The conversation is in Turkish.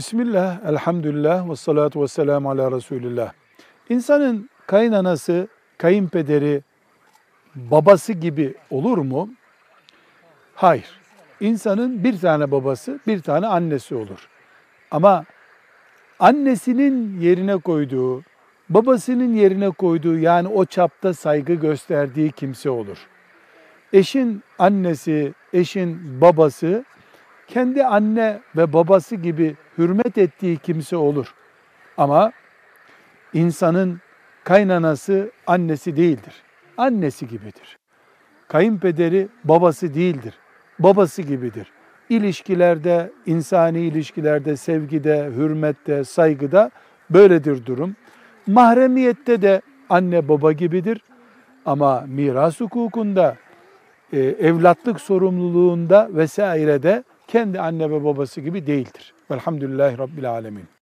Bismillah, elhamdülillah ve salatu ve selamu ala Resulillah. İnsanın kaynanası, kayınpederi, babası gibi olur mu? Hayır. İnsanın bir tane babası, bir tane annesi olur. Ama annesinin yerine koyduğu, babasının yerine koyduğu yani o çapta saygı gösterdiği kimse olur. Eşin annesi, eşin babası kendi anne ve babası gibi hürmet ettiği kimse olur. Ama insanın kaynanası annesi değildir. Annesi gibidir. Kayınpederi babası değildir. Babası gibidir. İlişkilerde, insani ilişkilerde, sevgide, hürmette, saygıda böyledir durum. Mahremiyette de anne baba gibidir. Ama miras hukukunda, e, evlatlık sorumluluğunda vesairede kendi anne ve babası gibi değildir. Velhamdülillahi Rabbil Alemin.